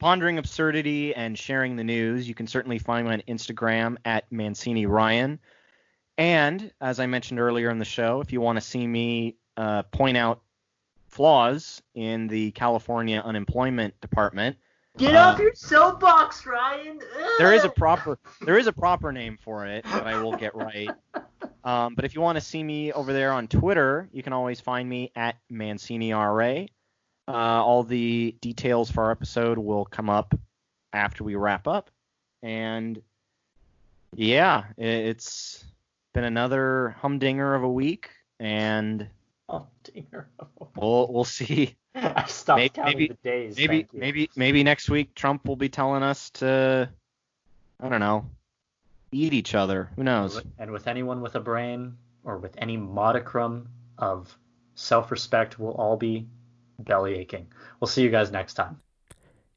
pondering absurdity and sharing the news, you can certainly find me on Instagram at Mancini Ryan. And as I mentioned earlier in the show, if you want to see me uh, point out flaws in the California unemployment department.
Get
uh,
off your soapbox, Ryan.
there is a proper there is a proper name for it that I will get right. Um, but if you want to see me over there on Twitter, you can always find me at ManciniRA. Uh, all the details for our episode will come up after we wrap up. And yeah, it's been another humdinger of a week, and
dear.
we'll we'll see.
I stopped
May-
counting
maybe-
the days.
Maybe maybe maybe next week Trump will be telling us to I don't know eat each other. Who knows?
And with anyone with a brain or with any modicum of self-respect, we'll all be belly aching. We'll see you guys next time.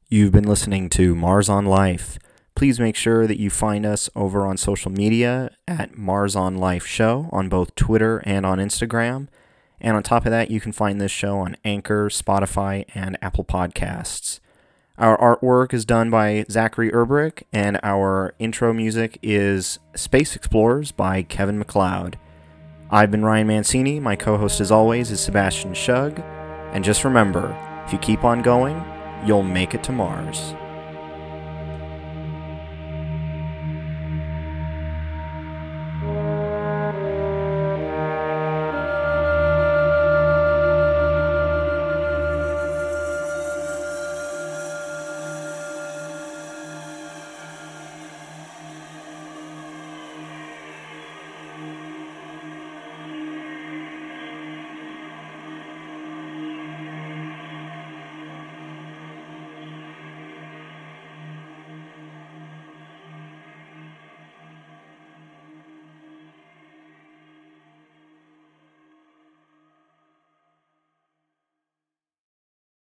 You've been listening to Mars on Life. Please make sure that you find us over on social media at Mars on Life Show on both Twitter and on Instagram. And on top of that, you can find this show on Anchor, Spotify, and Apple Podcasts. Our artwork is done by Zachary Erberich, and our intro music is Space Explorers by Kevin MacLeod. I've been Ryan Mancini. My co host, as always, is Sebastian Schug. And just remember if you keep on going, you'll make it to Mars.